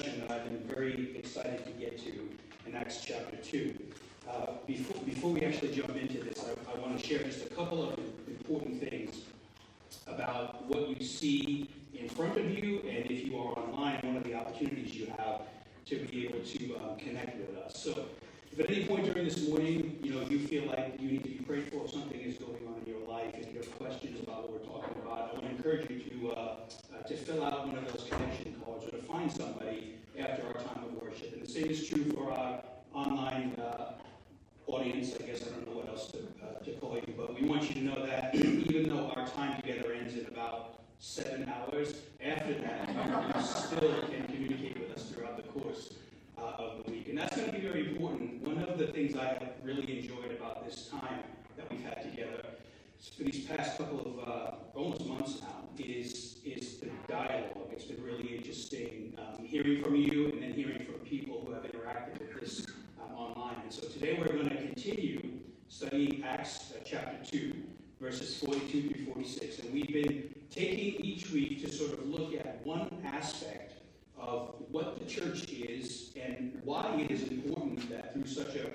discussion that I've been very excited to get to in Acts chapter 2, uh, before, before we actually jump into this, I, I want to share just a couple of important things about what you see in front of you, and if you are online, one of the opportunities you have to be able to um, connect with us. So, if at any point during this morning, you know, you feel like you need to be prayed for, something is going on in your life, and you have questions about what we're talking about, I want to encourage you to uh, uh, to fill out one of those connection cards or to find somebody after our time of worship. And the same is true for our online uh, audience. I guess I don't know what else to, uh, to call you, but we want you to know that even though our time together ends in about seven hours. After that, you still can communicate with us throughout the course uh, of the week. And that's going to be very important. One of the things I have really enjoyed about this time that we've had together for these past couple of uh, almost months now is, is the dialogue. It's been really interesting um, hearing from you and then hearing from people who have interacted with this um, online. And so today we're going to continue studying Acts uh, chapter 2, verses 42 through 46. And we've been taking each week to sort of look at one aspect of what the church is and why it is important that through such a,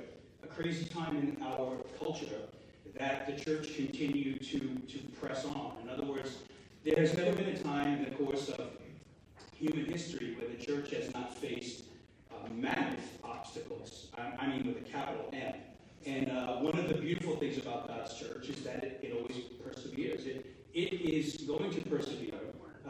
a crazy time in our culture that the church continue to, to press on. In other words, there has never been a time in the course of human history where the church has not faced uh, mammoth obstacles. I, I, mean with a capital M. And uh, one of the beautiful things about God's church is that it, it always perseveres. It, it is going to persevere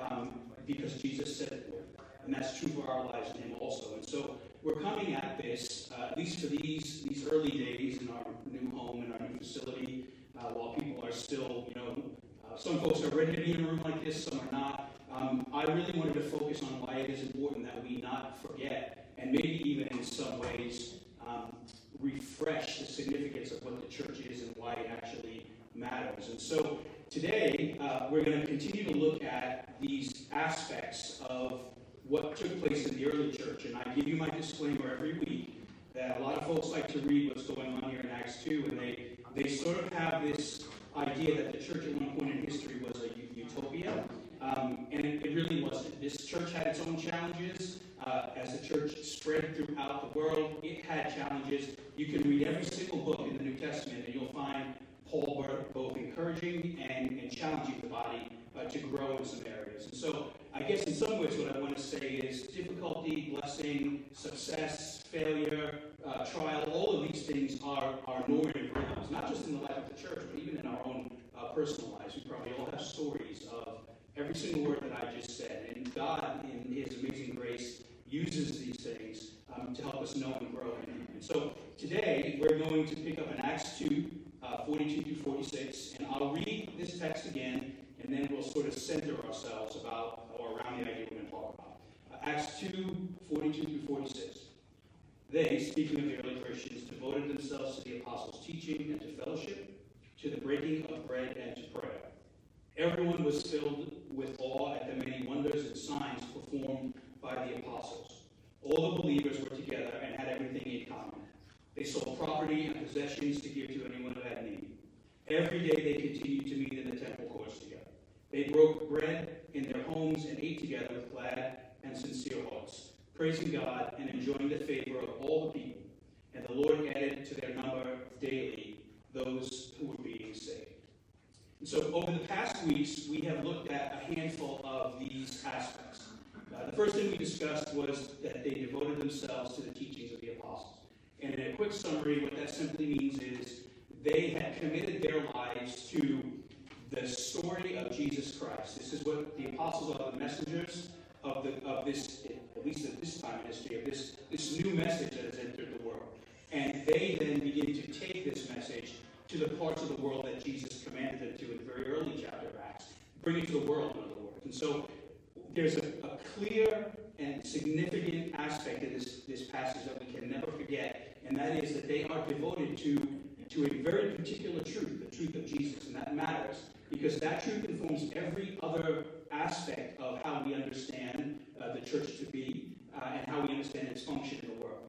um, because Jesus said it would. And that's true for our lives and Him also. And so we're coming at this, uh, at least for these, these early days in our new home, and our new facility, uh, while people are still, you know, uh, some folks are ready to be in a room like this, some are not. Um, I really wanted to focus on why it is important that we not forget, and maybe even in some ways um, refresh the significance of what the church is and why it actually matters. And so today, uh, we're going to continue to look at these aspects of what took place in the early church. And I give you my disclaimer every week that a lot of folks like to read what's going on here in Acts 2, and they, they sort of have this idea that the church at one point in history was a utopia. Um, and it, it, really wasn't. This church had its own challenges. Uh, as the church spread throughout the world, it had challenges. You can read every single book in the New Testament, and you'll find Paul both encouraging and, and challenging the body uh, to grow in some areas. And so, I guess in some ways, what I want to say is difficulty, blessing, success, failure, uh, trial, all of these things are, are normative rhythms, not just in the life of the church, but even in our own uh, personal lives. We probably all have stories of every single word that I just said. And God, in His amazing grace, uses these things um, to help us know and grow in Him. And so today, we're going to pick up in Acts 2, uh, 42 to 46. And I'll read this text again, and then we'll sort of center ourselves about or around the idea we're going to talk about. Uh, Acts 2, 42 through 46. They, speaking of the early Christians, devoted themselves to the apostles' teaching and to fellowship, to the breaking of bread and to prayer. Everyone was filled with awe at the many wonders and signs performed by the apostles. All the believers were together and had everything in common. They sold property and possessions to give to anyone who had need. Every day they continued to meet in the temple courts together. They broke bread in their homes and ate together with glad and sincere hearts, praising God and enjoying the favor of all the people. And the Lord added to their number daily those who were being saved. And so, over the past weeks, we have looked at a handful of these aspects. Uh, the first thing we discussed was that they devoted themselves to the teachings of the apostles. And in a quick summary, what that simply means is they had committed their lives to the story of Jesus Christ. This is what the apostles are the messengers of, the, of this, at least at this time in history, of this, this new message that has entered the world. And they then begin to take this message to the parts of the world that Jesus commanded them to in the very early chapter of Acts. Bring it to the world, in other words. And so there's a, a clear and significant aspect of this, this passage that we can never forget, and that is that they are devoted to, to a very particular truth, the truth of Jesus, and that matters because that truth informs every other aspect of how we understand uh, the church to be uh, and how we understand its function in the world.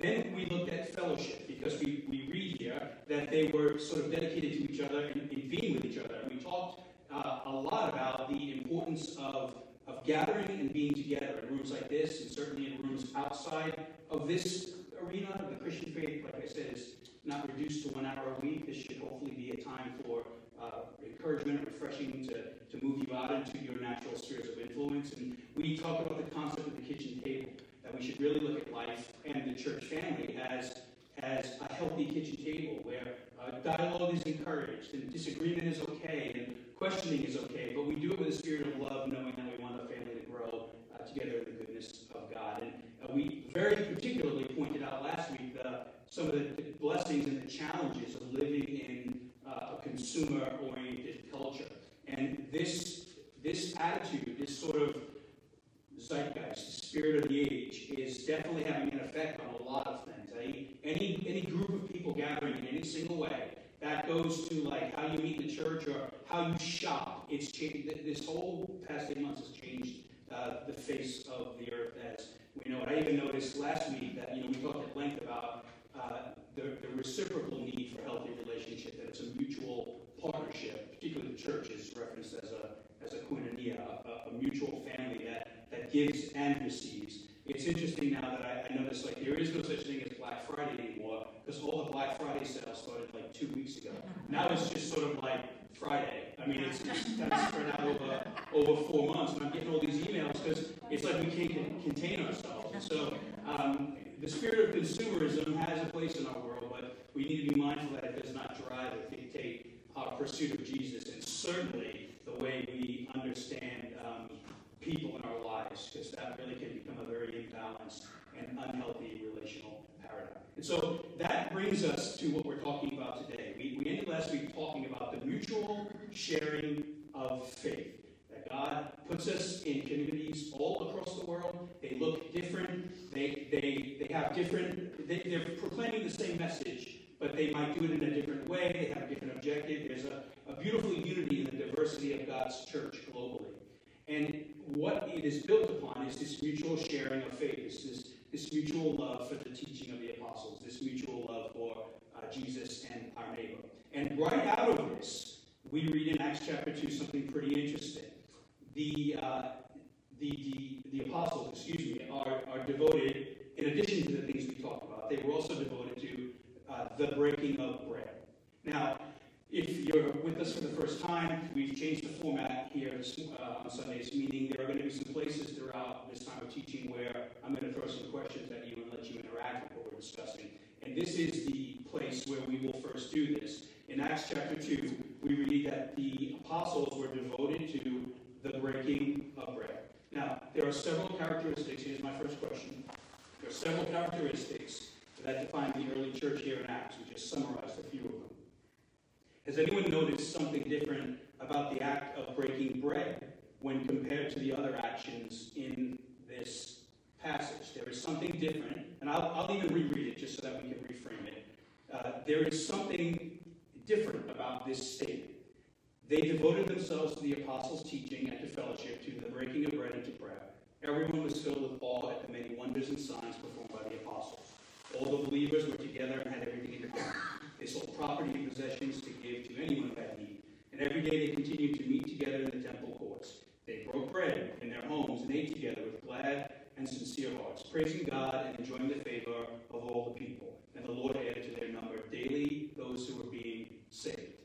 Then we looked at fellowship because we, we read here that they were sort of dedicated to each other and, and being with each other. And we talked uh, a lot about the importance of, of gathering and being together in rooms like this, and certainly in rooms outside of this arena. The Christian faith, like I said, is not reduced to one hour a week. This should hopefully be a time for uh, encouragement refreshing to, to move you out into your natural spheres of influence. And we talk about the concept of the kitchen table, that we should really look at life and the church family as, as a healthy kitchen table where uh, dialogue is encouraged and disagreement is okay and questioning is okay, but we do it with a spirit of love, knowing that we want our family to grow uh, together in the goodness of God. And we very particularly pointed out last week the, some of the blessings and the challenges of living in uh, a consumer-oriented culture. And this, this attitude, this sort of zeitgeist, the spirit of the age, is definitely having an effect on a lot of things. Any, any, any group of people gathering in any single way, that goes to like how you meet the church or how you shop. It's changed. This whole past eight months has changed uh, the face of the earth as we know. I even noticed last week that you know we talked at length about uh, the, the reciprocal need for healthy relationship. That it's a mutual partnership, particularly the church is referenced as a as a koinonia, a, a mutual family that that gives and receives. It's interesting now that I, I notice like there is no such thing as Black Friday anymore because all the Black Friday sales started like two weeks ago. Now it's just sort of like Friday. I mean, it's just kind of spread out over over four months, and I'm getting all these emails it's like we can't contain ourselves. And so um, the spirit of consumerism has a place in our world, but we need to be mindful that it does not drive or dictate our pursuit of Jesus, and certainly the way we understand um, people in our lives, because that really can become a very imbalanced and unhealthy relational paradigm. And so that brings us to what we're talking about today. We, we ended last week talking about the mutual sharing of faith. God puts us in communities all across the world. They look different. They, they, they have different, they, they're proclaiming the same message, but they might do it in a different way. They have a different objective. There's a, a beautiful unity in the diversity of God's church globally. And what it is built upon is this mutual sharing of faith, this, this, this mutual love for the teaching of the apostles, this mutual love for uh, Jesus and our neighbor. And right out of this, we read in Acts chapter 2 something pretty interesting. The, uh, the, the, the apostles, excuse me, are, are devoted, in addition to the things we talked about, they were also devoted to uh, the breaking of bread. Now, if you're with us for the first time, we've changed the format here uh, on Sundays, meaning there are going to be some places throughout this time of teaching where I'm going to throw some questions at you and let you interact with what we're discussing. And this is the place where we will first do this. In Acts chapter 2, we read that the apostles were devoted to the breaking of bread. Now, there are several characteristics. Here's my first question. There are several characteristics that define the early church here in Acts. We just summarized a few of them. Has anyone noticed something different about the act of breaking bread when compared to the other actions in this passage? There is something different, and I'll, I'll even reread it just so that we can reframe it. Uh, there is something different about this statement. They devoted themselves to the apostles' teaching and to fellowship, to the breaking of bread and to prayer. Everyone was filled with awe at the many wonders and signs performed by the apostles. All the believers were together and had everything in common. They sold property and possessions to give to anyone who had need. And every day they continued to meet together in the temple courts. They broke bread in their homes and ate together with glad and sincere hearts, praising God and enjoying the favor of all the people. And the Lord added to their number daily those who were being saved.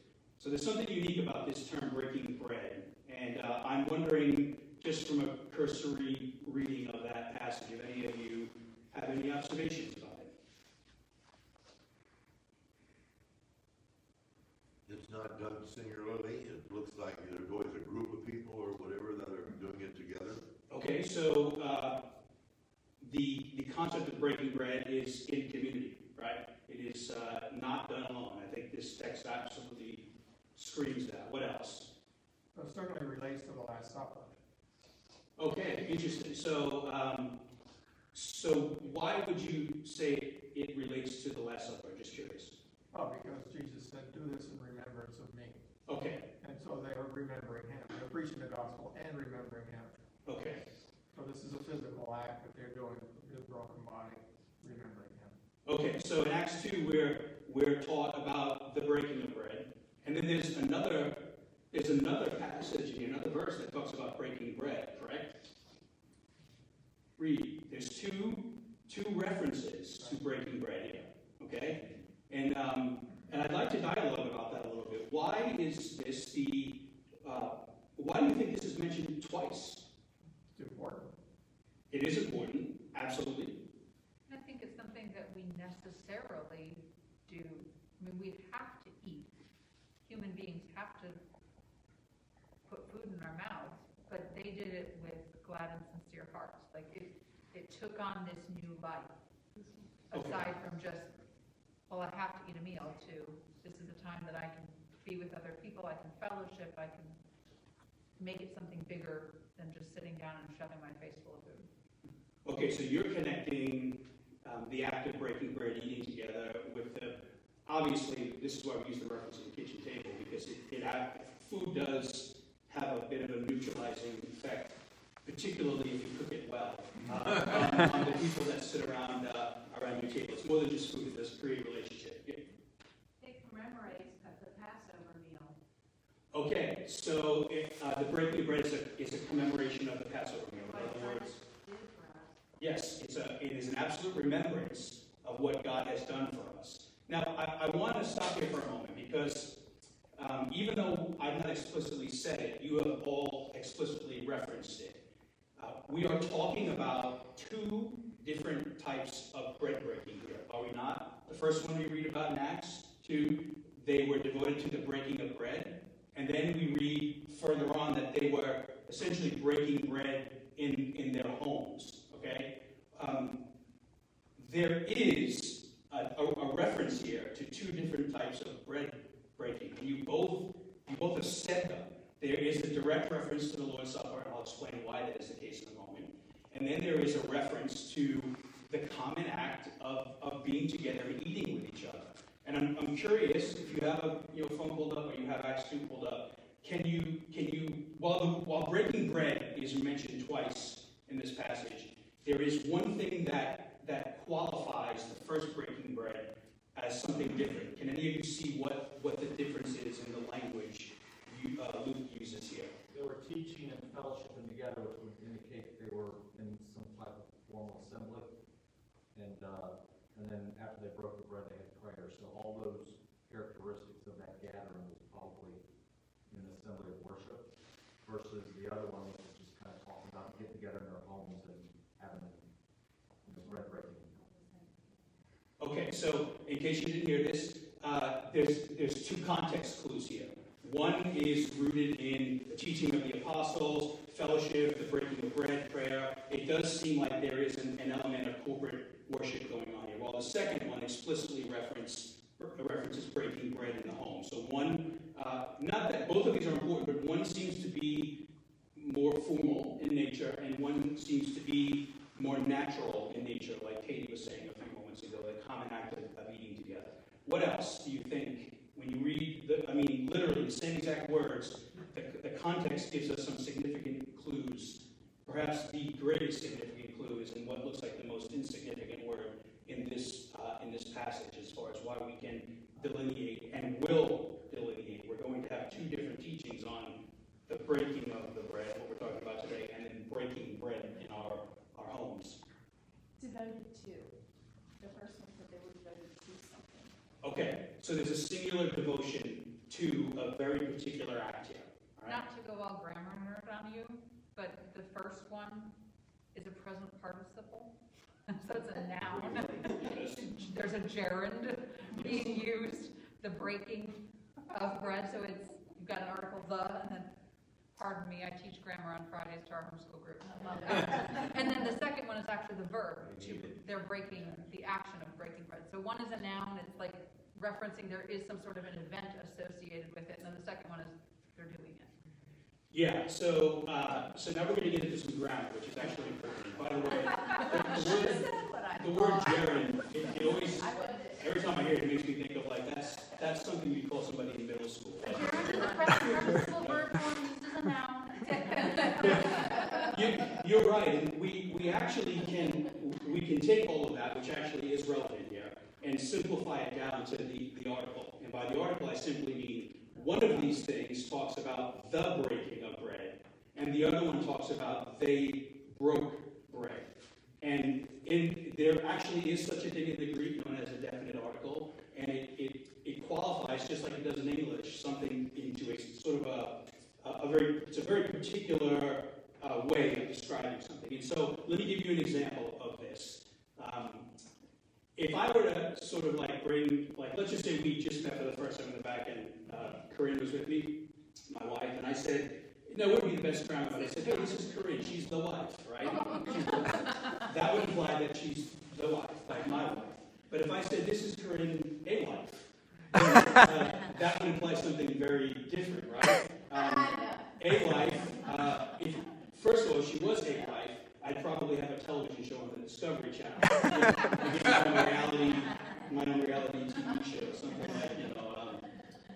So there's something unique about this term breaking bread. And uh, I'm wondering, just from a cursory reading of that passage, if any of you have any observations about it. It's not done singularly, it looks like there's always a group of people or whatever that are doing it together. Okay, so uh, the the concept of breaking bread is in community, right? It is uh, not done alone. I think this text absolutely screams that. What else? It certainly relates to the Last Supper. Okay, interesting. So, um, so why would you say it relates to the Last Supper? Just curious. Oh, because Jesus said, do this in remembrance of me. Okay, And so they are remembering him. They're preaching the gospel and remembering him. okay, So this is a physical act that they're doing with his broken body, remembering him. Okay, so in Acts 2, we're, we're taught about the breaking of bread. And there's another, there's another passage, in another verse that talks about breaking bread, correct? Read. There's two, two references to breaking bread here, okay? And, um, and I'd like to dialogue about that a little bit. Why is this the, uh, why do you think this is mentioned twice? It's important. It is important, absolutely. I think it's something that we necessarily do. I mean, we have to eat. Human beings have to put food in our mouths, but they did it with glad and sincere hearts. Like it, it took on this new life. Aside from just, well, I have to eat a meal too. This is a time that I can be with other people, I can fellowship, I can make it something bigger than just sitting down and shoving my face full of food. Okay, so you're connecting um, the act of breaking bread, eating together with the, obviously, this is why we use the reference of the kitchen table, because it, it, food does have a bit of a neutralizing effect, particularly if you cook it well, uh, on, on the people that sit around, uh, around your table. It's more than just food, it does a relationship. Yeah. It commemorates the Passover meal. Okay, so it, uh, the breaking of bread is a, is a commemoration of the Passover meal. In other words, Did for us. Yes, it's a, it is an absolute remembrance of what God has done for us. Now, I, I want to stop here for a moment because um, even though I've not explicitly said it, you have all explicitly referenced it. Uh, we are talking about two different types of bread breaking here, are we not? The first one we read about in Acts 2, they were devoted to the breaking of bread. And then we read further on that they were essentially breaking bread in, in their homes. Okay? Um, there is a, a, a reference here to two different types of bread breaking. You both you both have said them. There is a direct reference to the Lord's Supper, and I'll explain why that is the case in a moment. And then there is a reference to the common act of, of being together and eating with each other. And I'm, I'm curious if you have a you know, phone pulled up or you have Acts 2 pulled up, can you, can you while, the, while breaking bread is mentioned twice in this passage, there is one thing that, that qualifies the first breaking bread as something different. Can any of you see what, what the difference is in the language uh, Luke uses here? They were teaching and fellowshipping together, which would indicate they were in some type of formal assembly. And, uh, and then after they broke the bread, they had prayer. So all those characteristics of that gathering was probably an assembly of worship versus the other one which was just kind of talking about getting together in their homes and having, you know, bread breaking. Okay, so in case you didn't hear this, uh, there's, there's two context clues here. One is rooted in the teaching of the apostles, fellowship, the breaking of bread, prayer. It does seem like there is an, an element of corporate worship going on here. While the second one explicitly reference, references breaking bread in the home. So one, uh, not that both of these are important, but one seems to be more formal in nature, and one seems to be more natural in nature, like Katie was saying a few moments ago, the common act of, of eating together. What else do you think when you read the, I mean, literally the same exact words, the, the context gives us some significant clues. Perhaps the greatest significant clue is in what looks like the most insignificant word in this, uh, in this passage as far as why we can delineate and will delineate. We're going to have two different teachings on the breaking of the bread, what we're talking about today, and then breaking bread in our, our homes. Devoted to. The first one said they were devoted to something. Okay, so there's a singular devotion to a very particular act here. Not to go all grammar nerd on you, but the first one is a present participle, so it's a noun. There's a gerund being used, the breaking of bread, so it's, you've got an article the, and then, pardon me, I teach grammar on Fridays to our homeschool group. And then the second one is actually the verb, to, they're breaking, the action of breaking bread. So one is a noun, it's like referencing there is some sort of an event associated with it, and then the second one is they're doing it. Yeah, so, uh, so now we're going to get into some grammar, which is actually important. By the way, the, word, the word gerund, it, it always, I read it. every time I hear it, it makes me think of like, that's, that's something you call somebody in middle school. Gerund is a present participle verb form used as a noun. You, you're right, and we, we actually can, we can take all of that, which actually is relevant here, and simplify it down to the, the article. And by the article, I simply mean one of these things talks about the breaking of bread, and the other one talks about they broke bread. And in, there actually is such a thing in the Greek known as a definite article, and it, it, it qualifies, just like it does in English, something into a sort of a, a, very, it's a very particular uh, way of describing something. And so let me give you an example of this. Um, if I were to sort of like bring, like, let's just say we just met for the first time in the back and uh, Corinne was with me, my wife, and I said, no, it wouldn't be the best grammar, but I said, hey, this is Corinne, she's the wife, right? She's the wife. That would imply that she's the wife, like my wife. But if I said, this is Corinne, a wife, uh, that would imply something very different, right? Um, a wife, uh, if, first of all, she was a wife, I'd probably have a television show on the Discovery Channel. My own reality, my own reality TV show, something like, you know, um,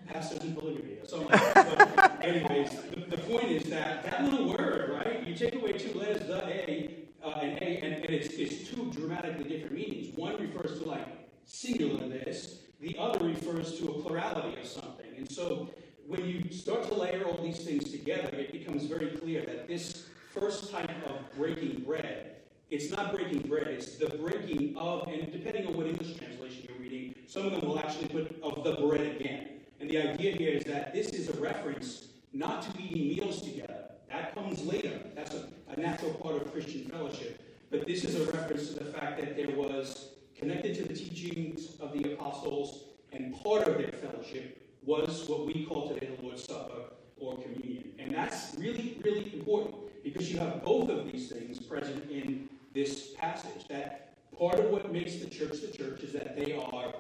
Pastors in Polygamy or something like that. But anyways, the, the point is that that little word, right? You take away two letters, the A, uh, and A, and, and it's, it's two dramatically different meanings. One refers to like singular this, the other refers to a plurality of something. And so when you start to layer all these things together, it becomes very clear that this first type of breaking bread, it's not breaking bread, it's the breaking of, and depending on what English translation you're reading, some of them will actually put of the bread again. And the idea here is that this is a reference not to eating meals together. That comes later. That's a, a natural part of Christian fellowship. But this is a reference to the fact that there was connected to the teachings of the apostles, and part of their fellowship was what we call today the Lord's Supper or communion. And that's really, really important because you have both of these things present in this passage. That part of what makes the church the church is that they are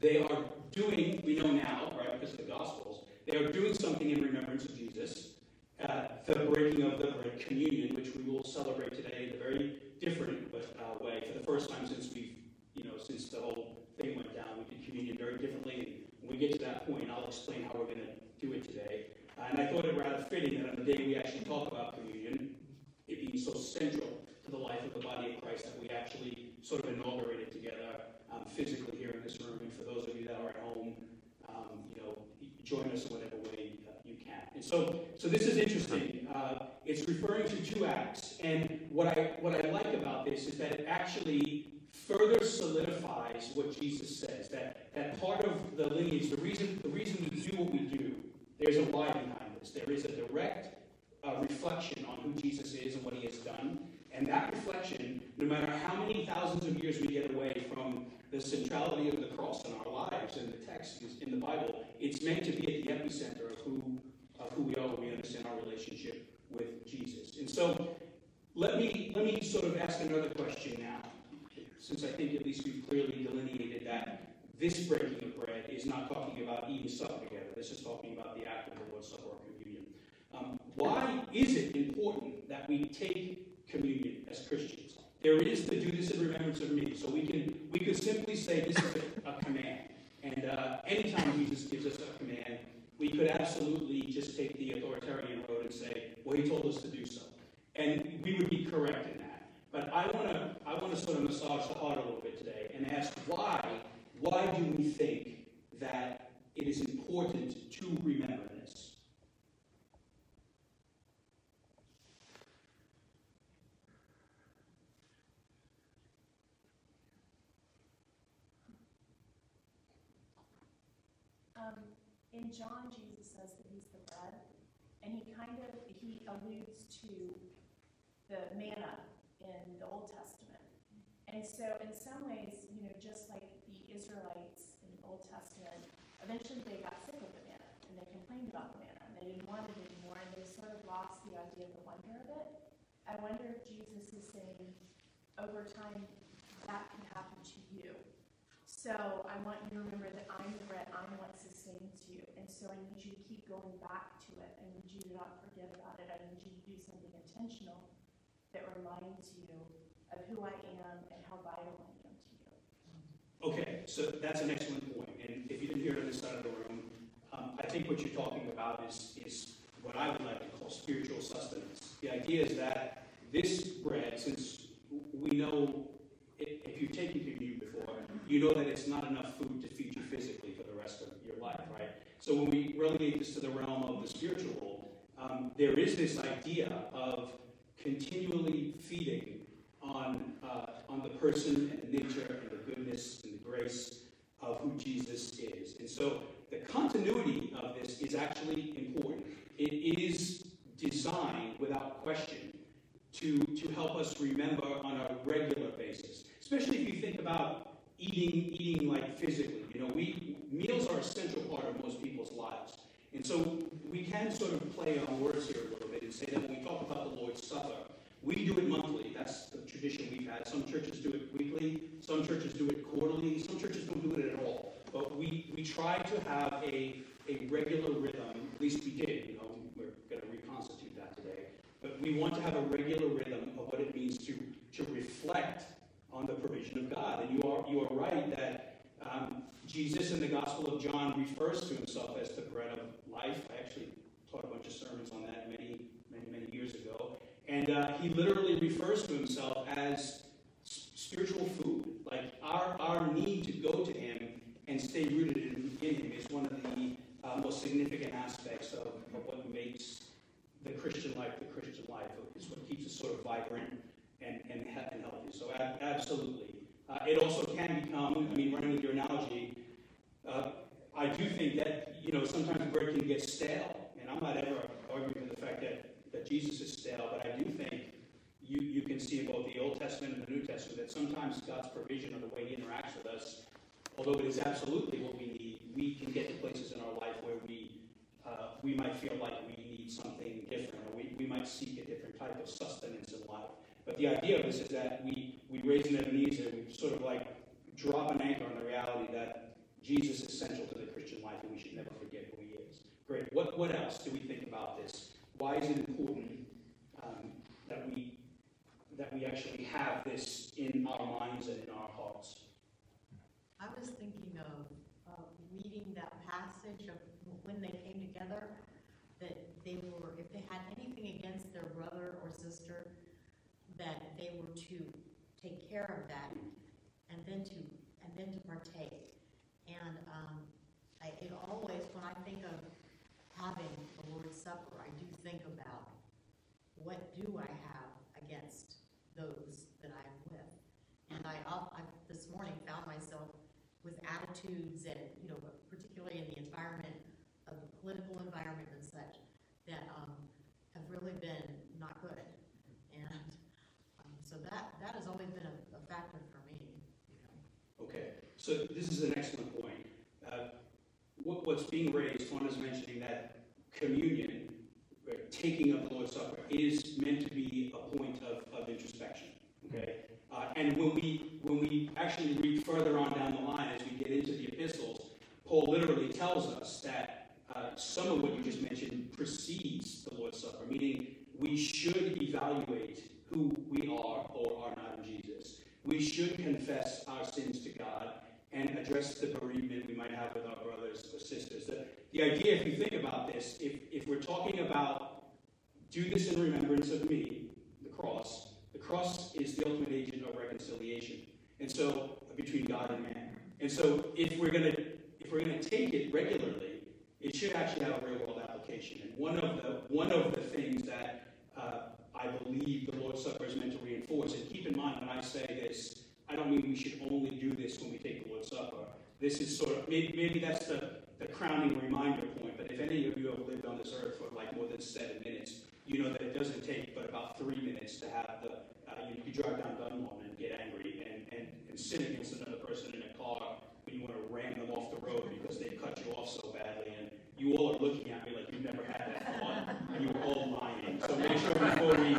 they are doing, we know now, right, because of the Gospels, they are doing something in remembrance of Jesus. Uh, the breaking of the bread, communion, which we will celebrate today in a very different but, uh, way. For the first time since we, you know, since the whole thing went down, we did communion very differently. And when we get to that point, I'll explain how we're going to do it today. Uh, and I thought it rather fitting that on the day we actually talk about communion, it being so central to the life of the body of Christ, that we actually sort of inaugurate it together um, physically here in this room. And for those of you that are at home, um, you know, join us in whatever way uh, you can. And so, so this is interesting. Uh, it's referring to two acts, and what I what I like about this is that it actually further solidifies what Jesus says. That that part of the lineage, the reason the reason we do what we do, there's a why behind this. There is a direct uh, reflection on who Jesus is and what He has done. And that reflection, no matter how many thousands of years we get away from the centrality of the cross in our lives and the text in the Bible, it's meant to be at the epicenter of who, of who we are when we understand our relationship with Jesus. And so let me, let me sort of ask another question now, since I think at least we've clearly delineated that this breaking of bread is not talking about eating supper together. This is talking about the act of the Lord's Supper or communion. Um, why is it important that we take communion as Christians. There is to do this in remembrance of me. So we can we could simply say this is a, command. And uh, anytime Jesus gives us a command, we could absolutely just take the authoritarian road and say, well, he told us to do so. And we would be correct in that. But I want to I want to sort of massage the heart a little bit today and ask why why do we think that it is important to remember this? Um, in John, Jesus says that he's the bread, and he kind of, he alludes to the manna in the Old Testament. And so in some ways, you know, just like the Israelites in the Old Testament, eventually they got sick of the manna, and they complained about the manna, and they didn't want it anymore, and they sort of lost the idea of the wonder of it. I wonder if Jesus is saying, over time, that can happen to you. So I want you to remember that I'm the bread, I'm what sustains you. And so I need you to keep going back to it. I need you to not forget about it. I need you to do something intentional that reminds you of who I am and how vital I am to you. Okay, so that's an excellent point. And if you didn't hear it on this side of the room, um, I think what you're talking about is, is what I would like to call spiritual sustenance. The idea is that this bread, since we know if you've taken communion before, you know that it's not enough food to feed you physically for the rest of your life, right? So when we relegate this to the realm of the spiritual um, there is this idea of continually feeding on, uh, on the person and the nature and the goodness and the grace of who Jesus is. And so the continuity of this is actually important. It is designed, without question, to, to help us remember on a regular basis. Especially if you think about eating, eating like physically. You know, we meals are a central part of most people's lives. And so we can sort of play on words here a little bit and say that when we talk about the Lord's Supper, we do it monthly. That's the tradition we've had. Some churches do it weekly, some churches do it quarterly, some churches don't do it at all. But we, we try to have a, a regular rhythm, at least we did, you know, we're going to reconstitute that today. But we want to have a regular rhythm of what it means to, to reflect on the provision of God. And you are, you are right that um, Jesus in the Gospel of John refers to himself as the bread of life. I actually taught a bunch of sermons on that many, many, many years ago. And uh, he literally refers to himself as spiritual food. Like our, our need to go to him and stay rooted in, in him is one of the uh, most significant aspects of, of what makes the Christian life the Christian life. It's what keeps us sort of vibrant and, and, and healthy. So ab- absolutely. Uh, it also can become, I mean, running with your analogy, uh, I do think that, you know, sometimes the bread can get stale. And I'm not ever arguing with the fact that, that Jesus is stale, but I do think you, you can see in both the Old Testament and the New Testament that sometimes God's provision or the way he interacts with us, although it is absolutely what we need, we can get to places in our life where we, uh, we might feel like we need something different, or we, we might seek a different type of sustenance in life. But the idea of this is that we, we raise an Ebenezer, we of drop an anchor on the reality that Jesus is central to the Christian life, and we should never forget who he is. Great. What, what else do we think about this? Why is it important um, that we that we actually have this in our minds and in our hearts? I was thinking of, uh, reading that passage of when they came together, that they were, if they had anything against their brother or sister, that they were to take care of that, and then to, and then to partake. And, um, I, it always, when I think of having the Lord's Supper, I do think about, what do I have against those that I'm with? And I, I, this morning found myself with attitudes and, you know, particularly in the environment of the political environment and such, that, um, have really been not good. And, um, so that, that has always been a, a factor for me, you know. Okay, so this is an excellent point. Uh, what, what's being raised, one is mentioning that communion, right, taking of the Lord's Supper, is meant to be a point of, of introspection. Okay, uh, and when we when we actually read further on down the line as we get into the epistles, Paul literally tells us that uh, some of what you just mentioned precedes the Lord's Supper, meaning we should evaluate who we are or are not in Jesus. We should confess our sins to God and address the bereavement we might have with our brothers or sisters. The, the idea, if you think about this, if, if we're talking about do this in remembrance of me, the cross, the cross is the ultimate agent of reconciliation. And so, between God and man. And so, if we're to if we're to take it regularly, it should actually have a real world application. And one of the one of the things that uh, I believe the Lord's Supper is meant to reinforce, and keep in mind when I say this, I don't mean we should only do this when we take the Lord's Supper. This is sort of maybe, maybe that's the, the crowning reminder point. But if any of you have lived on this earth for like more than seven minutes, you know that it doesn't take but about three minutes to have the uh, you, you drive down Dunlop and get angry and, and, and sit against another person in a car when you want to ram them off the road because they cut you off so badly and you all are looking at me like you've never had that thought and you're all lying. So make sure before we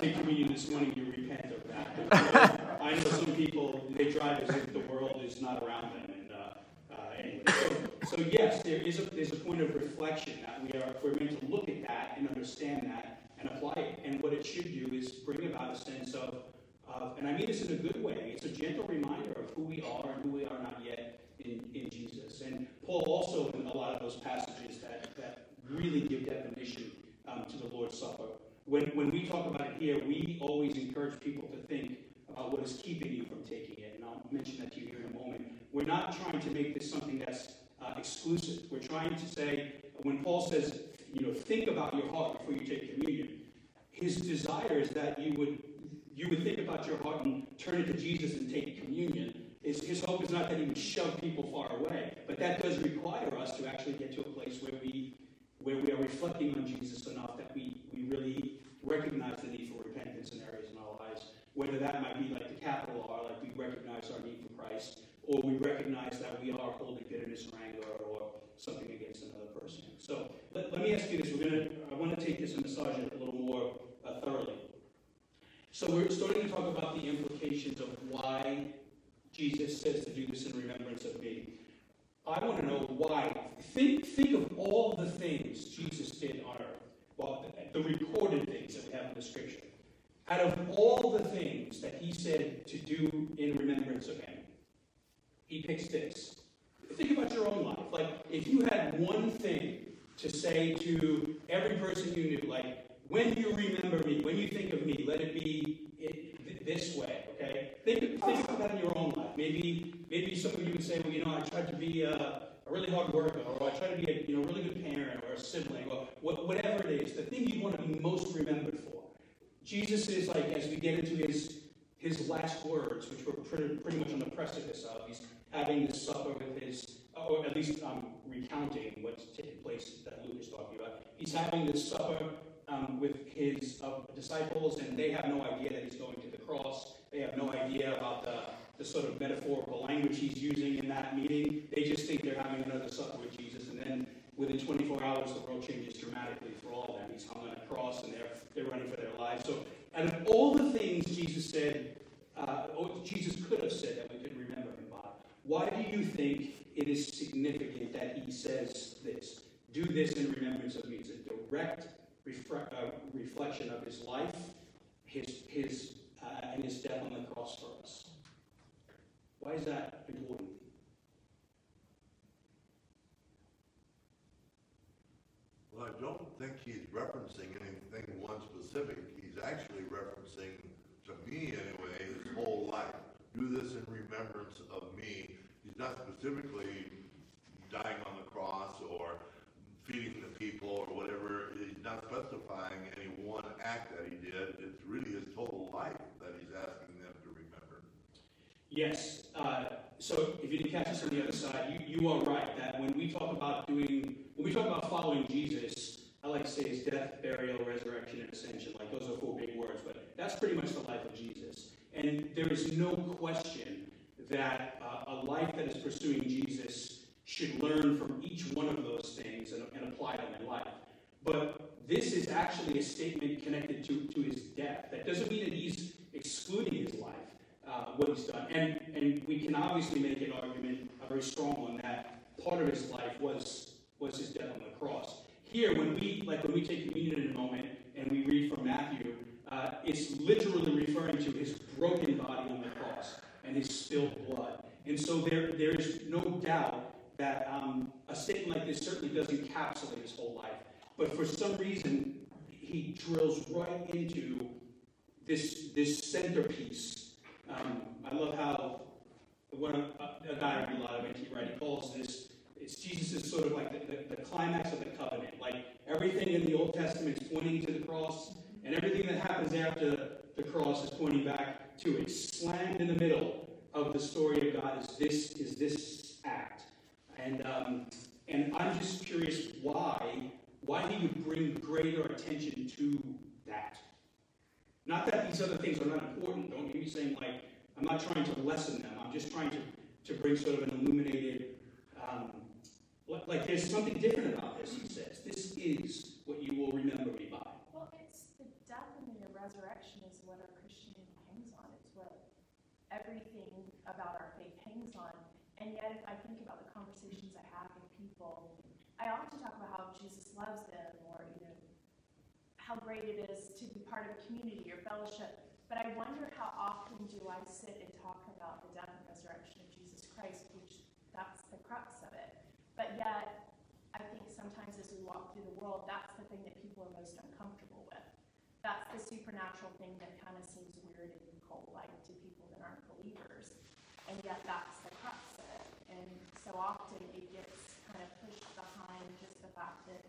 take communion this morning you repent of that. I know some people they drive as if the world is not around them and uh, uh, anyway. So, yes, there is a there's a point of reflection that we are we're meant to look at that and understand that and apply it. And what it should do is bring about a sense of, of and I mean this in a good way. It's a gentle reminder of who we are and who we are not yet in, in Jesus. And Paul also in a lot of those passages that that really give definition um, to the Lord's Supper. When when we talk about it here, we always encourage people to think about what is keeping you from taking it. And I'll mention that to you here in a moment. We're not trying to make this something that's uh, exclusive. We're trying to say, when Paul says, you know, think about your heart before you take communion, his desire is that you would you would think about your heart and turn it to Jesus and take communion. His, his hope is not that he would shove people far away, but that does require us to actually get to a place where we where we are reflecting on Jesus enough that we, we really recognize the need for repentance in areas in our lives, whether that might be like the capital R, like we recognize our need for Christ, or we recognize that we are holding or something against another person. So let, let me ask you this. We're gonna I want to take this and massage it a little more uh, thoroughly. So we're starting to talk about the implications of why Jesus says to do this in remembrance of me. I want to know why. Think, think of all the things Jesus did on earth. Well, the, the recorded things that we have in the scripture. Out of all the things that he said to do in remembrance of him, he picks this. Think about your own life. Like, if you had one thing to say to every person you knew, like, when you remember me, when you think of me, let it be it, this way, okay? Think, think about that in your own life. Maybe, maybe some of you would say, well, you know, I tried to be a, a really hard worker, or I tried to be a you know, really good parent, or a sibling, or what, whatever it is, the thing you want to be most remembered for. Jesus is like, as we get into his, his last words, which we're pretty, pretty much on the precipice of, he's having this supper with his, or at least um, recounting what's taking place that Luke is talking about. He's having this supper um, with his uh, disciples, and they have no idea that he's going to the cross. They have no idea about the, the sort of metaphorical language he's using in that meeting. They just think they're having another supper with Jesus, and then within 24 hours, the world changes dramatically for all of them. He's hung on a cross, and they're, they're running for their lives. So, of all the things Jesus said, uh, or Jesus could have said that we could remember him by, why do you think it is significant that he says this? Do this in remembrance of me. It's a direct refre- uh, reflection of his life, his, his, uh, and his death on the cross for us. Why is that important? Well, I don't think he's referencing anything one specific. He's actually referencing, to me anyway, his whole life. Do this in remembrance of me. Not specifically dying on the cross or feeding the people or whatever. He's not specifying any one act that he did. It's really his total life that he's asking them to remember. Yes. Uh, so if you didn't catch us on the other side, you, you are right that when we talk about doing, when we talk about following Jesus, I like to say his death, burial, resurrection, and ascension. Like those are four big words, but that's pretty much the life of Jesus. And there is no question that uh, a life that is pursuing Jesus should learn from each one of those things and, and apply them in life. But this is actually a statement connected to, to his death. That doesn't mean that he's excluding his life, uh, what he's done. And, and we can obviously make an argument, a very strong one, that part of his life was, was his death on the cross. Here, when we, like when we take communion in a moment and we read from Matthew, uh, it's literally referring to his broken body on the cross and his spilled blood. And so there, there is no doubt that um, a statement like this certainly does encapsulate his whole life. But for some reason, he drills right into this, this centerpiece. Um, I love how of, a, a guy I read a lot of antique writing calls this, it's Jesus is sort of like the, the, the climax of the covenant. Like everything in the Old Testament is pointing to the cross, and everything that happens after the cross is pointing back to it. Slammed in the middle of the story of God is this is this act. And, um, and I'm just curious why, why he would bring greater attention to that. Not that these other things are not important. Don't hear me saying like, I'm not trying to lessen them. I'm just trying to, to bring sort of an illuminated, um, like, there's something different about this, he says. This is what you will remember me by. Well, it's the death and the resurrection is what our Christianity hangs on. It's what everything about our faith hangs on. And yet, if I think about the conversations I have with people, I often talk about how Jesus loves them or, you know, how great it is to be part of a community or fellowship. But I wonder how often do I sit and talk about the death and resurrection of Jesus Christ, which that's the crux of it. But yet, I think sometimes as we walk through the world, that's the thing that people are most uncomfortable with. That's the supernatural thing that kind of seems and yet that's the crux of it. And so often it gets kind of pushed behind just the fact that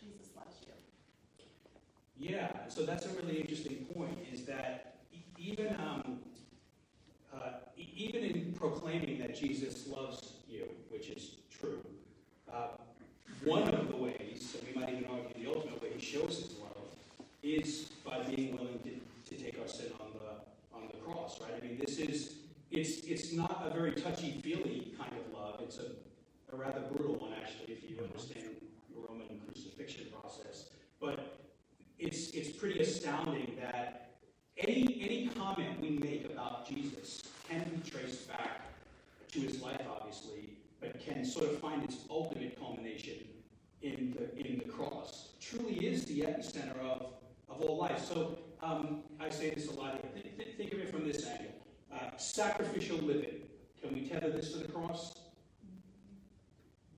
Jesus loves you. Yeah, so that's a really interesting point, is that even, um, uh, even in proclaiming that Jesus loves you, which is true, uh, one of the ways, and we might even argue the ultimate way he shows his love, is by being willing to, to take our sin on the, on the cross, right? I mean, this is, it's, it's not a very touchy-feely kind of love, it's a, a rather brutal one, actually, if you understand the Roman crucifixion process. But it's, it's pretty astounding that any, any comment we make about Jesus can be traced back to his life, obviously, but can sort of find its ultimate culmination in the, in the cross. Truly is the epicenter of, of all life. So um, I say this a lot. Think- think of it from this angle. Uh, sacrificial living. Can we tether this to the cross?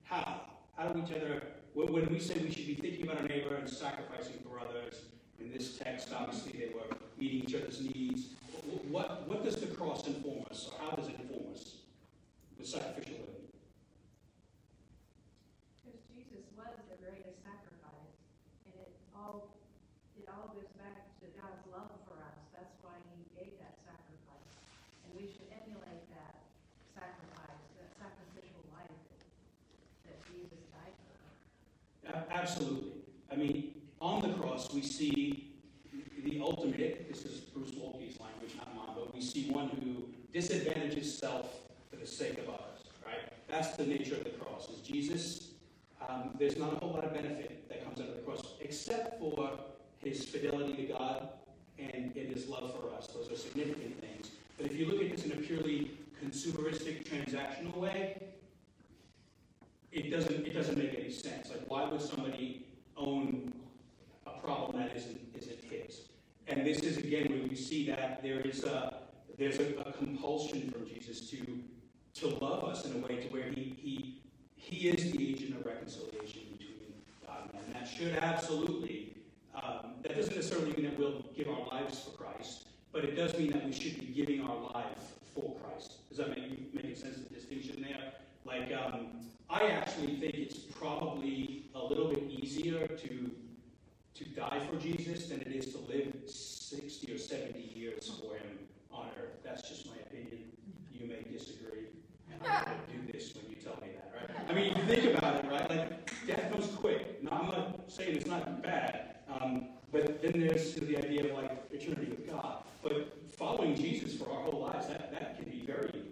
How? How do we tether? When when we say we should be thinking about our neighbor and sacrificing for others, in this text, obviously, they were meeting each other's needs. What, what does the cross inform us, or how does it inform us The sacrificial living? Because Jesus was the greatest sacrifice, and it all, it all goes back to God's love for us. That's why he gave that sacrifice. And we should emulate that sacrifice, that sacrificial life that Jesus died for. A- Absolutely. I mean, on the cross, we see the ultimate, this is Bruce Waltke's language, not mine, but we see one who disadvantages self for the sake of others, right? That's the nature of the cross, is Jesus, um, there's not a whole lot of benefit that comes out of the cross, except for his fidelity to God and, and his love for us. Those are significant things. But if you look at this in a purely consumeristic, transactional way, it doesn't, it doesn't make any sense. Like, why would somebody own a problem that isn't, isn't his? And this is, again, where we see that there is a, there's a, a compulsion from Jesus to, to love us in a way to where he, he, he is the agent of reconciliation between God and man. That should absolutely, um, that doesn't necessarily mean that we'll give our lives for Christ, but it does mean that we should be giving our life for Christ. Does that make, make sense, the distinction there? Like, um, I actually think it's probably a little bit easier to to die for Jesus than it is to live 60 or 70 years for him on earth. That's just my opinion. You may disagree. And I'm going to do this when you tell me that, right? I mean, you think about it, right? Like, death comes quick. Now, I'm not saying it's not bad, um, but then there's the idea of like eternity with God. But following Jesus for our whole lives, that, that can be very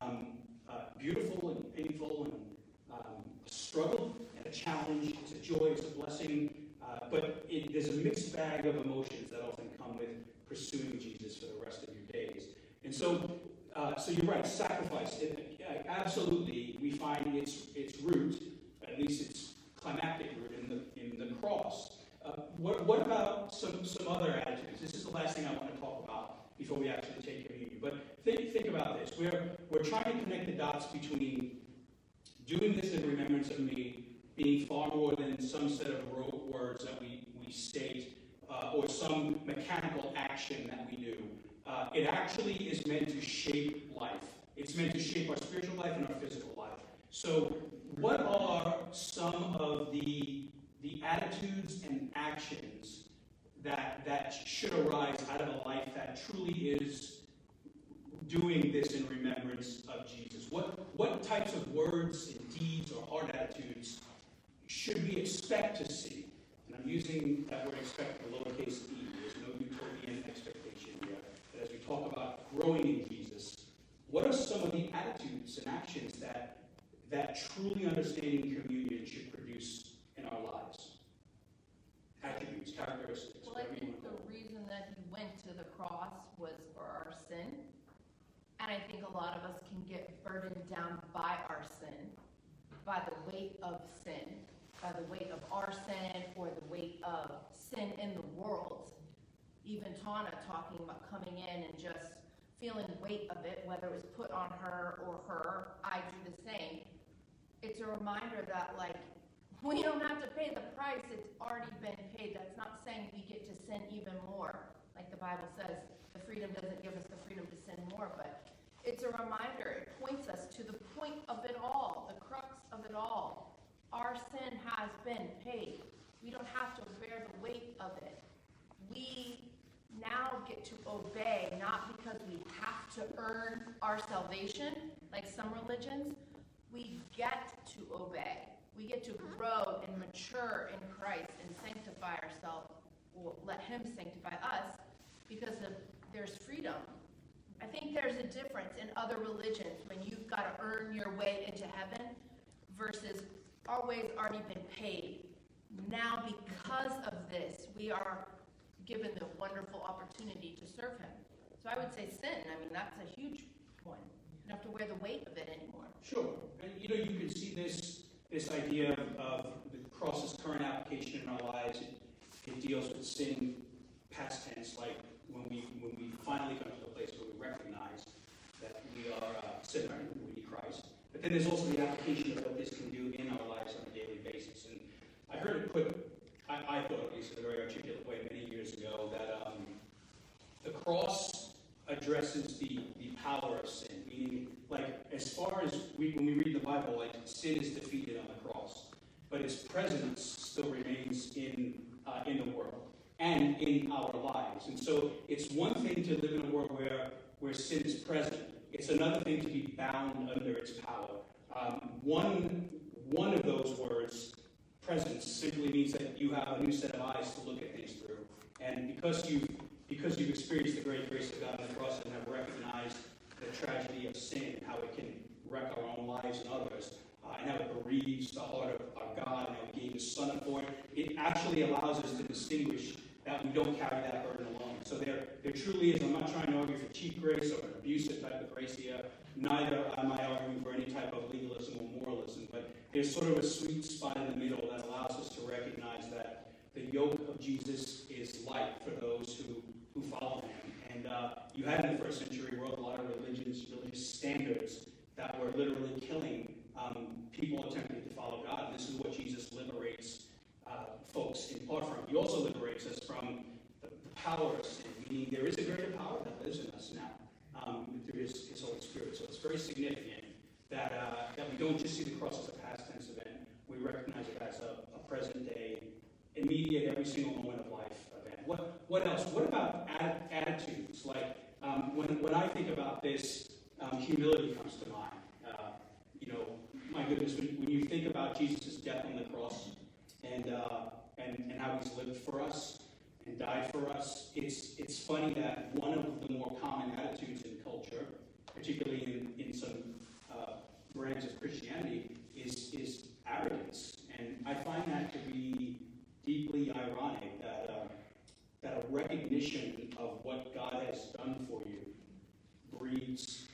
um, uh, beautiful and painful and um, a struggle and a challenge. It's a joy, it's a blessing. Uh, but it, there's a mixed bag of emotions that often come with pursuing Jesus for the rest of your days. And so, uh, so you're right, sacrifice. It, absolutely, we find its, its root, at least its climactic root, in the, in the cross. Uh, what, what about some, some other attitudes? This is the last thing I want to talk about before we actually take communion. But think, think about this. We're, we're trying to connect the dots between doing this in remembrance of me being far more than some set of rote words that we, we state uh, or some mechanical action that we do. Uh, it actually is meant to shape life. It's meant to shape our spiritual life and our physical life. So, what are some of the, the attitudes and actions that, that should arise out of a life that truly is doing this in remembrance of Jesus? What, what types of words and deeds or heart attitudes should we expect to see? And I'm using that word expect a lowercase e. There's no utopian expectation here. But as we talk about growing in Jesus, what are some of the attitudes and actions that that truly understanding communion should produce in our lives? Attributes, characteristics, Well, I think the reason that he went to the cross was for our sin. And I think a lot of us can get burdened down by our sin, by the weight of sin, by the weight of our sin or the weight of sin in the world. Even Tana talking about coming in and just feeling weight of it, whether it was put on her or her, I do the same. It's a reminder that like, we don't have to pay the price, it's already been paid. That's not saying we get to sin even more. Like the Bible says, the freedom doesn't give us the freedom to sin more, but it's a reminder, it points us to the point of it all, the crux of it all. Our sin has been paid. We don't have to bear the weight of it. We now get to obey, not because we have to earn our salvation, like some religions. We get to obey. We get to grow and mature in Christ and sanctify ourselves, or let Him sanctify us, because of, there's freedom. I think there's a difference in other religions when you've got to earn your way into heaven versus our way's already been paid. Now, because of this, we are given the wonderful opportunity to serve Him. So I would say sin. I mean, that's a huge one. You don't have to wear the weight of it anymore. Sure, and you know, you can see this, this idea of, the cross's current application in our lives. It, it deals with sin past tense, like when we, when we finally come to the place where we recognize that we are a sinner and we need Christ. But then there's also the application of what this can do in our lives on a daily basis. And I heard it put, I, I thought at least in a very articulate way many years ago, that um, the cross addresses the, the power of sin, meaning, like, as far as we, when we read the Bible, like, sin is defeated on the cross, but its presence still remains in, uh, in the world and in our lives. And so it's one thing to live in a world where, where sin is present, it's another thing to be bound under its power. Um, one, one of those words, presence, simply means that you have a new set of eyes to look at things through. And because you've because you've experienced the great grace of God on the cross and have recognized the tragedy of sin, and how it can wreck our own lives and others, uh, and how it bereaves the heart of our God, and how He gave His Son for it, it actually allows us to distinguish that we don't carry that burden alone. So there, there truly is, I'm not trying to argue for cheap grace or an abusive type of grace here, neither am I arguing for any type of legalism or moralism, but there's sort of a sweet spot in the middle that allows us to recognize that the yoke of Jesus is light for those who who follow him. And uh, you had in the first century world a lot of religions, religious standards that were literally killing um, people attempting to follow God. And this is what Jesus liberates uh, folks in part from. He also liberates us from the, the power sin, meaning there is a greater power that lives in us now um, through his, his Holy Spirit. So it's very significant that, uh, that we don't just see the cross as a past tense event. We recognize it as a, a present day, immediate, every single moment of life event. What, what else? What about attitudes? Like um, when, when I think about this, um, humility comes to mind. Uh, you know, my goodness, when, when you think about Jesus' death on the cross and, uh, and, and how he's lived for us and died for us, it's, it's funny that one of the more common attitudes in culture, particularly in, in some uh, brands of Christianity, is, is arrogance. And I find that to be deeply ironic that, uh, that a recognition of what God has done for you breeds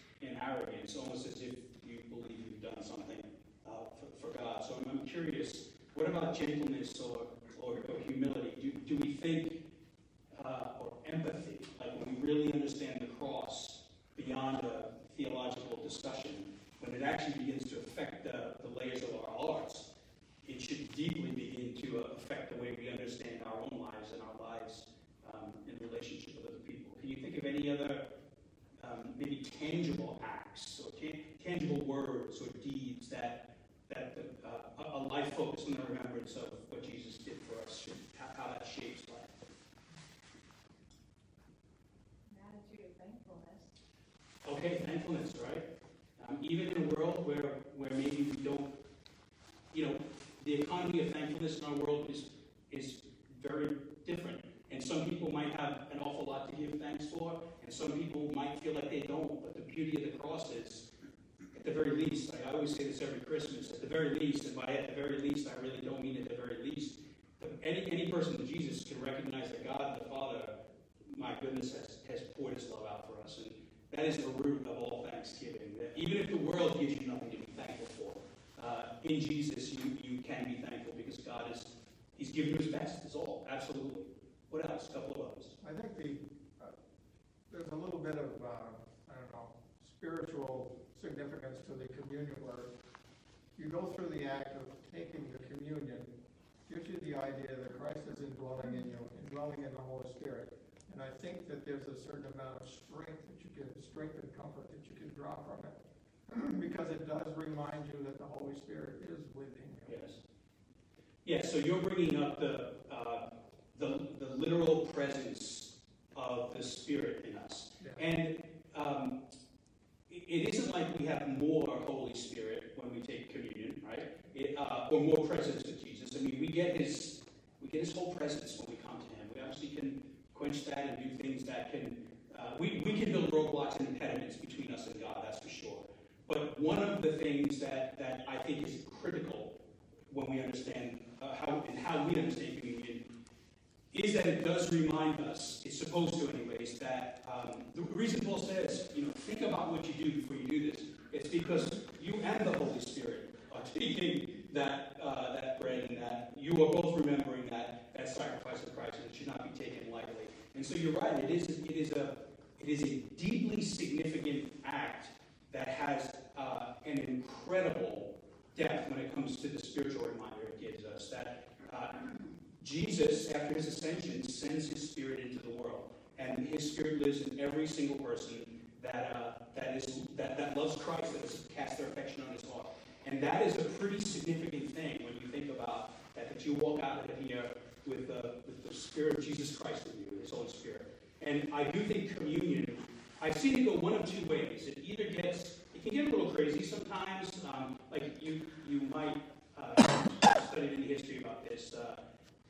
arrogance, almost as if you believe you've done something uh, for, for, God. So I'm, I'm, curious, what about gentleness or, or, or humility? Do, do we think, uh, or empathy, like when we really understand the cross beyond a theological discussion, when it actually begins to affect the, the layers of our hearts, it should deeply begin to affect the way we understand our own lives and our lives um, in relationship with other people. Can you think of any other maybe tangible acts or ta- tangible words or deeds that that the, uh, a life focused on the remembrance of what Jesus did for us how, how that shapes life? An attitude of thankfulness. Okay, thankfulness, right? Um, even in a world where where maybe we don't, you know, the economy of thankfulness in our world is is very different. And some people might have an awful lot to give thanks for, and some people might feel like they don't. But the beauty of the cross is, at the very least, I always say this every Christmas, at the very least, and by at the very least, I really don't mean at the very least, any, any person in Jesus can recognize that God the Father, my goodness, has, has poured his love out for us. And that is the root of all thanksgiving. That even if the world gives you nothing to be thankful for, uh, in Jesus you, you can be thankful because God is He's given you his best, is all. Absolutely. What else? A couple of others. I think the, uh, there's a little bit of, uh, I don't know, spiritual significance to the communion where you go through the act of taking the communion, gives you the idea that Christ is indwelling in you, indwelling in the Holy Spirit. And I think that there's a certain amount of strength that you get, strength and comfort that you can draw from it. because it does remind you that the Holy Spirit is within you. Yes. Yeah, so you're bringing up the, uh, the, the literal presence of the Spirit in us. Yeah. And um, it, it isn't like we have more Holy Spirit when we take communion, right? It, uh, or more presence of Jesus. I mean, we get his we get his whole presence when we come to him. We obviously can quench that and do things that can uh, we, we can build roadblocks and impediments between us and God, that's for sure. But one of the things that, that I think is critical when we understand uh, how and how we understand communion is that it does remind us, it's supposed to anyways, that um, the reason Paul says, you know, think about what you do before you do this, it's because you and the Holy Spirit are taking that, uh, that bread and that you are both remembering that, that sacrifice of Christ and it should not be taken lightly. And so you're right, it is, it is, a, it is a deeply significant act that has uh, an incredible depth when it comes to the spiritual reminder it gives us that uh, Jesus, after his ascension, sends his spirit into the world. And his spirit lives in every single person that, uh, that, is, that, that loves Christ, that has cast their affection on his. And that is a pretty significant thing when you think about that, that you walk out of here with, uh, with the Spirit of Jesus Christ in you, His Holy Spirit. And I do think communion, I've seen it go one of two ways. It either gets, it can get a little crazy sometimes. Um, like you, you might uh, study any history about this. Uh,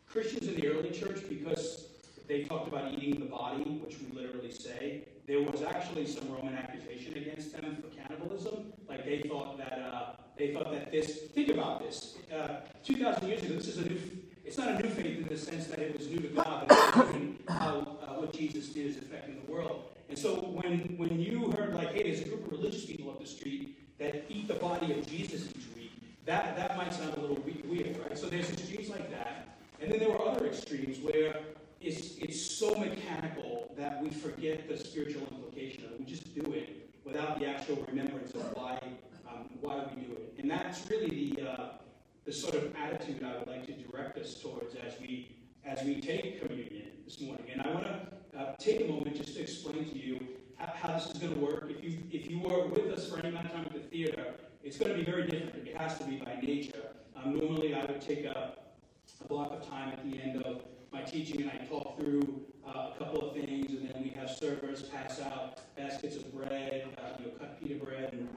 Christians in the early church, because they talked about eating the body, which we literally say, there was actually some Roman accusation against them for cannibalism. Like they thought that uh, they thought that this. Think about this. Uh, Two thousand years ago, this is a new. It's not a new faith in the sense that it was new to God, but how uh, what Jesus did is affecting the world. And so when when you heard like, hey, there's a group of religious people up the street that eat the body of Jesus each week, that that might sound a little weird, right? So there's extremes like that, and then there were other extremes where it's, it's so mechanical that we forget the spiritual implication of it. We just do it without the actual remembrance of why, why we do it. And that's really the, uh, the sort of attitude I would like to direct us towards as we, as we take communion this morning. And I want to uh, take a moment just to explain to you how, how this is going to work. If you, if you were with us for any amount of time at the theater, it's going to be very different. It has to be by nature. Um, normally, I would take a, a block of time at the end of my teaching and I talk through uh, a couple of things, and then we have servers pass out baskets of bread, uh, you know, cut pita bread and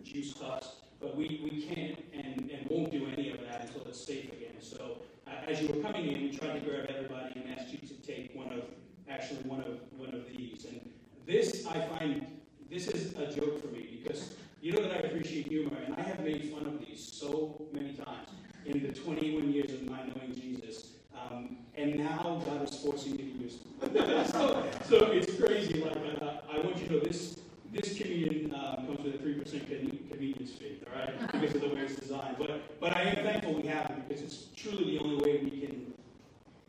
juice cups. But we, we can't and, and won't do any of that until it's safe again. So uh, as you were coming in, we tried to grab everybody and asked you to take one of, actually one of one of these. And this I find this is a joke for me because you know that I appreciate humor, and I have made fun of these so many times in the 21 years of my knowing Jesus. Um, and now God is forcing me to use them. so, so it's crazy. Like uh, I want you to know this. This communion um, comes with a three percent convenience fee, all right, because of the way it's designed. But but I am thankful we have it because it's truly the only way we can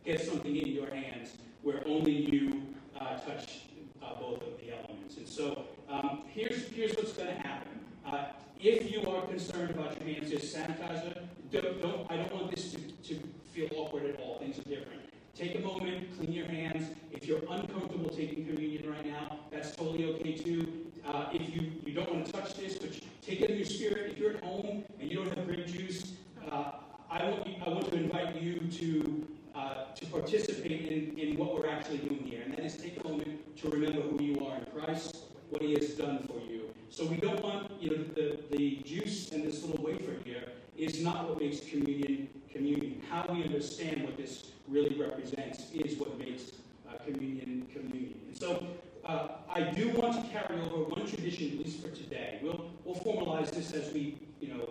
get something in your hands where only you uh, touch uh, both of the elements. And so um, here's here's what's going to happen. Uh, if you are concerned about your hands, just sanitizer. Don't, don't, I don't want this to, to feel awkward at all. Things are different. Take a moment, clean your hands. If you're uncomfortable taking communion right now, that's totally okay too. Uh, if you, you don't want to touch this, but take it in your spirit. If you're at home and you don't have grape juice, uh, I, want, I want to invite you to, uh, to participate in, in what we're actually doing here. And that is take a moment to remember who you are in Christ, what He has done for you. So we don't want, you know, the, the juice and this little wafer here is not what makes communion communion. How we understand what this really represents is what makes uh, communion communion. And so uh, I do want to carry over one tradition, at least for today. We'll, we'll formalize this as we, you know,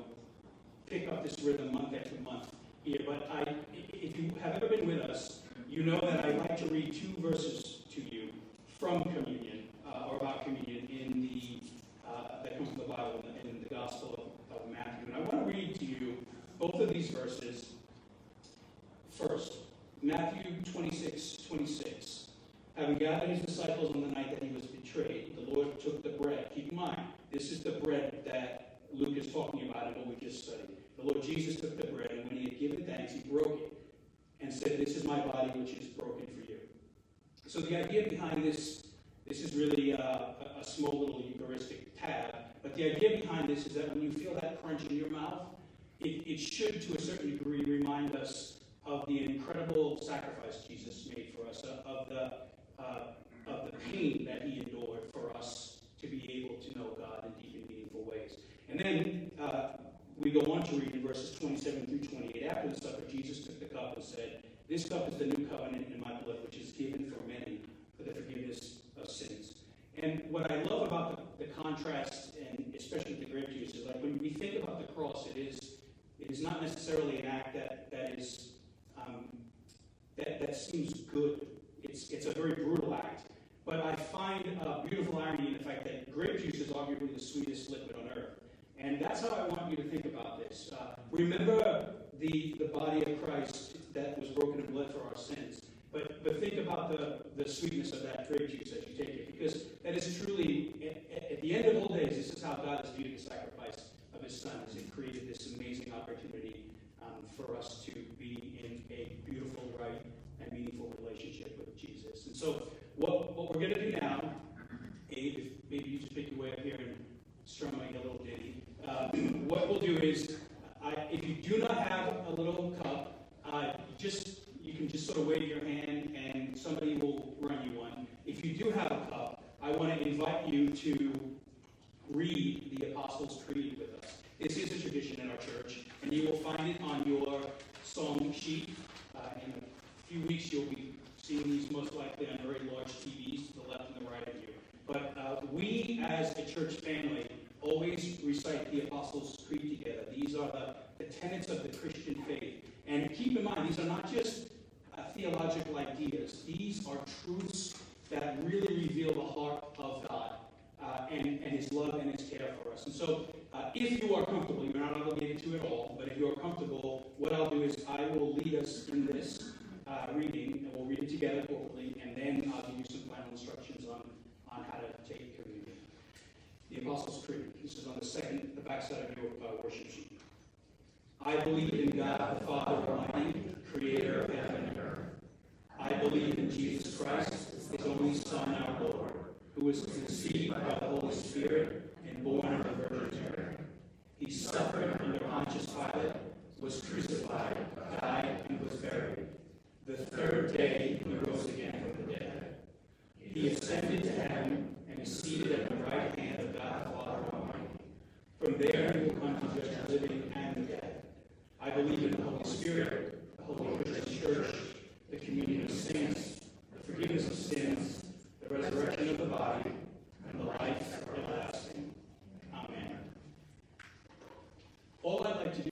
pick up this rhythm month after month here. But I, if you have ever been with us, you know that I like to read two verses to you from communion, uh, or about communion in the, uh, that comes from the Bible in the, in the Gospel of, of Matthew. And I want to read to you both of these verses. First, Matthew 26, 26. Having gathered his disciples on the night that he was betrayed, the Lord took the bread. Keep in mind, this is the bread that Luke is talking about in what we just studied. The Lord Jesus took the bread, and when he had given thanks, he broke it and said, This is my body, which is broken for you. So the idea behind this, this is really uh, a, a small little Eucharistic tab, But the idea behind this is that when you feel that crunch in your mouth, it, it should, to a certain degree, remind us of the incredible sacrifice Jesus made for us, uh, of the, uh, of the pain that he endured for us to be able to know God in deep and meaningful ways. And then uh, we go on to read in verses 27 through 28. After the supper, Jesus took the cup and said, This cup is the new covenant in my blood, which is given for many for the forgiveness of sins. And what I love about the, the contrast, and especially the grape juice, is like when we think about the cross, it is it is not necessarily an act that, that is um, that, that seems good. It's, it's a very brutal act. But I find a beautiful irony in the fact that grape juice is arguably the sweetest liquid on earth. And that's how I want you to think about this. Uh, remember the, the body of Christ that was broken in blood for our sins. But, but think about the, the sweetness of that grape juice as you take it, because that is truly, at, at the end of all days, this is how God has viewed the sacrifice of His Son, as He created this amazing opportunity um, for us to be in a beautiful, right, and meaningful relationship with Jesus. And so, what, what we're going to do now, Abe, if maybe you just pick your way up here and strum a little ditty. Uh, what we'll do is, I, if you do not have a little cup, uh, just you can just sort of wave your hand and somebody will run you one. If you do have a cup, I want to invite you to read the Apostles' Creed with us. This is a tradition in our church, and you will find it on your song sheet. Uh, in a few weeks, you'll be seeing these most likely on very large TVs to the left and the right of you. But uh, we, as a church family, always recite the Apostles' Creed together. These are the, the tenets of the Christian faith. And keep in mind, these are not just uh, theological ideas, these are truths that really reveal the heart of God uh, and, and His love and His care for us. And so, uh, if you are comfortable, you're not obligated to at all, but if you are comfortable, what I'll do is I will lead us in this uh, reading, and we'll read it together corporately, and then I'll give you some final instructions on, on how to take communion. The Apostles' Creed. This is on the second, the backside of your uh, worship sheet. I believe in God the Father Almighty, creator of heaven and earth. I believe in Jesus Christ, his only Son, our Lord, who was conceived by the Holy Spirit and born of the Virgin Mary. He suffered under Pontius Pilate, was crucified, died, and was buried. The third day he rose again from the dead. He ascended to heaven and is seated at the right hand of God the Father Almighty. From there he will come to judge the living and the dead. I believe in the Holy Spirit, the Holy Christian Church, the communion of saints, the forgiveness of sins, the resurrection of the body, and the life everlasting. Amen.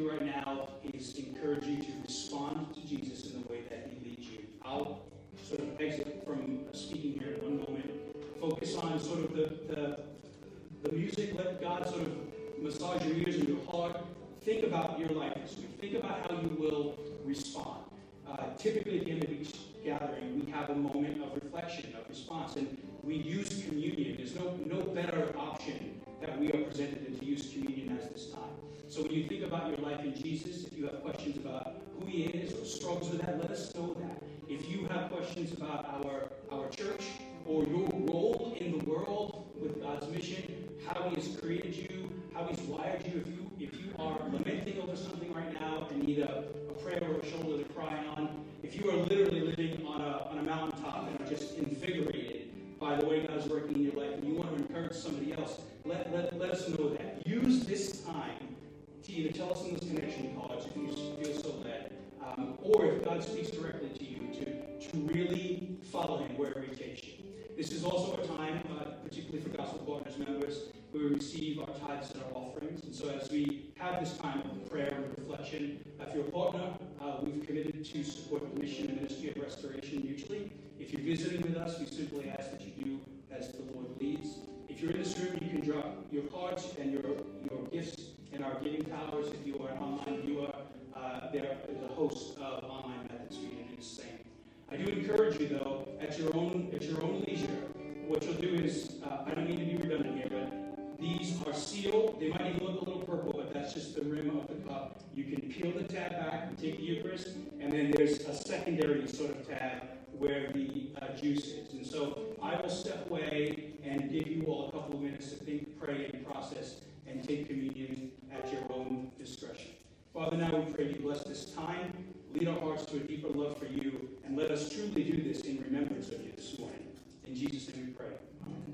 Right now is encourage you to respond to Jesus in the way that he leads you. I'll sort of exit from speaking here in one moment, focus on sort of the, the, the music, let God sort of massage your ears and your heart. Think about your life this week. Think about how you will respond. Uh, typically, at the end of each gathering, we have a moment of reflection, of response, and we use communion. There's no, no better option that we are presented than to use communion as this time. So when you think about your life in Jesus, if you have questions about who he is or struggles with that, let us know that. If you have questions about our, our church or your role in the world with God's mission, how he has created you, how he's wired you, if you if you are lamenting over something right now and need a, a prayer or a shoulder to cry on, if you are literally living on a, on a mountaintop and are just invigorated God speaks directly to you, to, to really follow Him wherever He takes you. This is also a time, uh, particularly for Gospel Partners members, where we receive our tithes and our offerings. And so as we have this time of prayer and reflection, uh, if you're a partner, uh, we've committed to support the mission and ministry of restoration mutually. If you're visiting with us, we simply ask that you do as the Lord leads. If you're in this room, you can drop your cards and your, your gifts in our giving towers. If you are an online viewer, uh, there is a host of online methods for you to do the same. I do encourage you, though, at your own at your own leisure. What you'll do is, uh, I don't mean to be redundant here, but these are sealed. They might even look a little purple, but that's just the rim of the cup. You can peel the tab back and take the Eucharist, and then there's a secondary sort of tab where the uh, juice is. And so I will step away and give you all a couple of minutes to think, pray, and process and take communion at your own discretion. Father, now we pray you bless this time, lead our hearts to a deeper love for you, and let us truly do this in remembrance of you this morning. In Jesus' name we pray. Amen.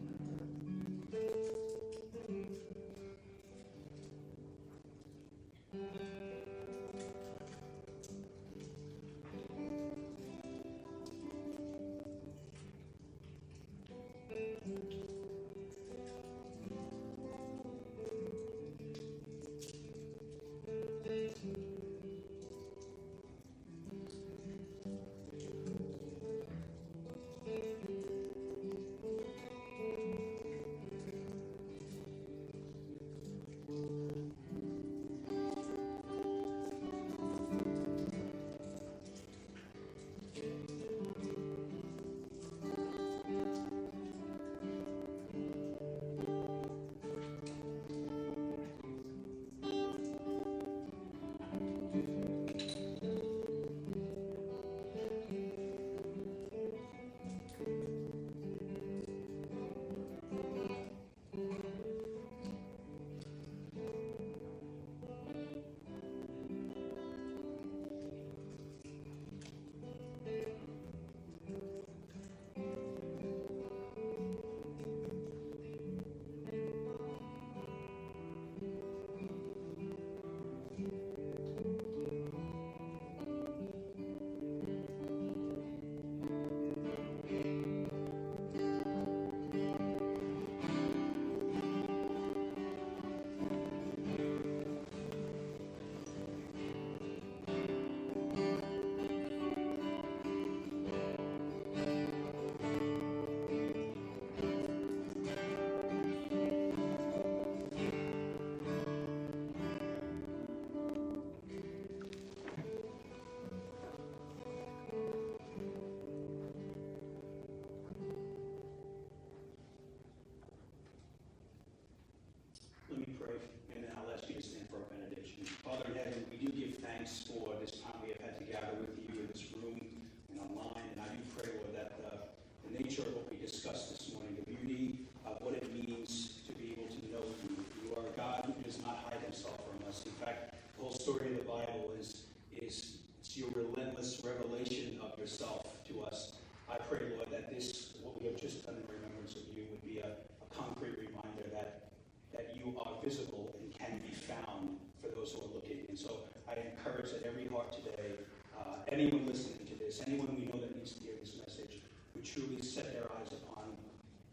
Heart today, uh, anyone listening to this, anyone we know that needs to hear this message, would truly set their eyes upon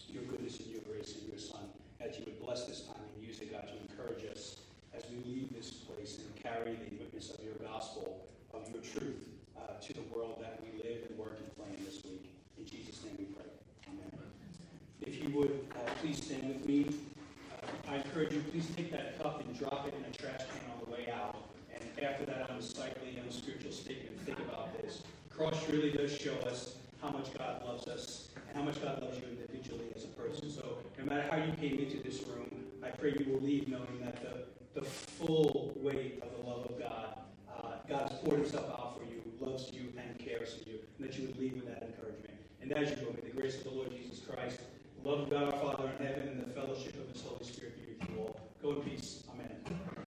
your goodness and your grace and your Son, as you would bless this time and use it, God, to encourage us as we leave this place and carry the witness of your gospel, of your truth, uh, to the world that we live and work and play in this week. In Jesus' name we pray. Amen. If you would, uh, please stand with me. Uh, I encourage you, please take that cup and drop it in a trash can on the way out. And after that, the cycling, cross really does show us how much God loves us and how much God loves you individually as a person. So no matter how you came into this room, I pray you will leave knowing that the, the full weight of the love of God, uh, God has poured himself out for you, loves you, and cares for you, and that you would leave with that encouragement. And as you go, may the grace of the Lord Jesus Christ, the love of God our Father in heaven, and the fellowship of his Holy Spirit be with you all. Go in peace. Amen.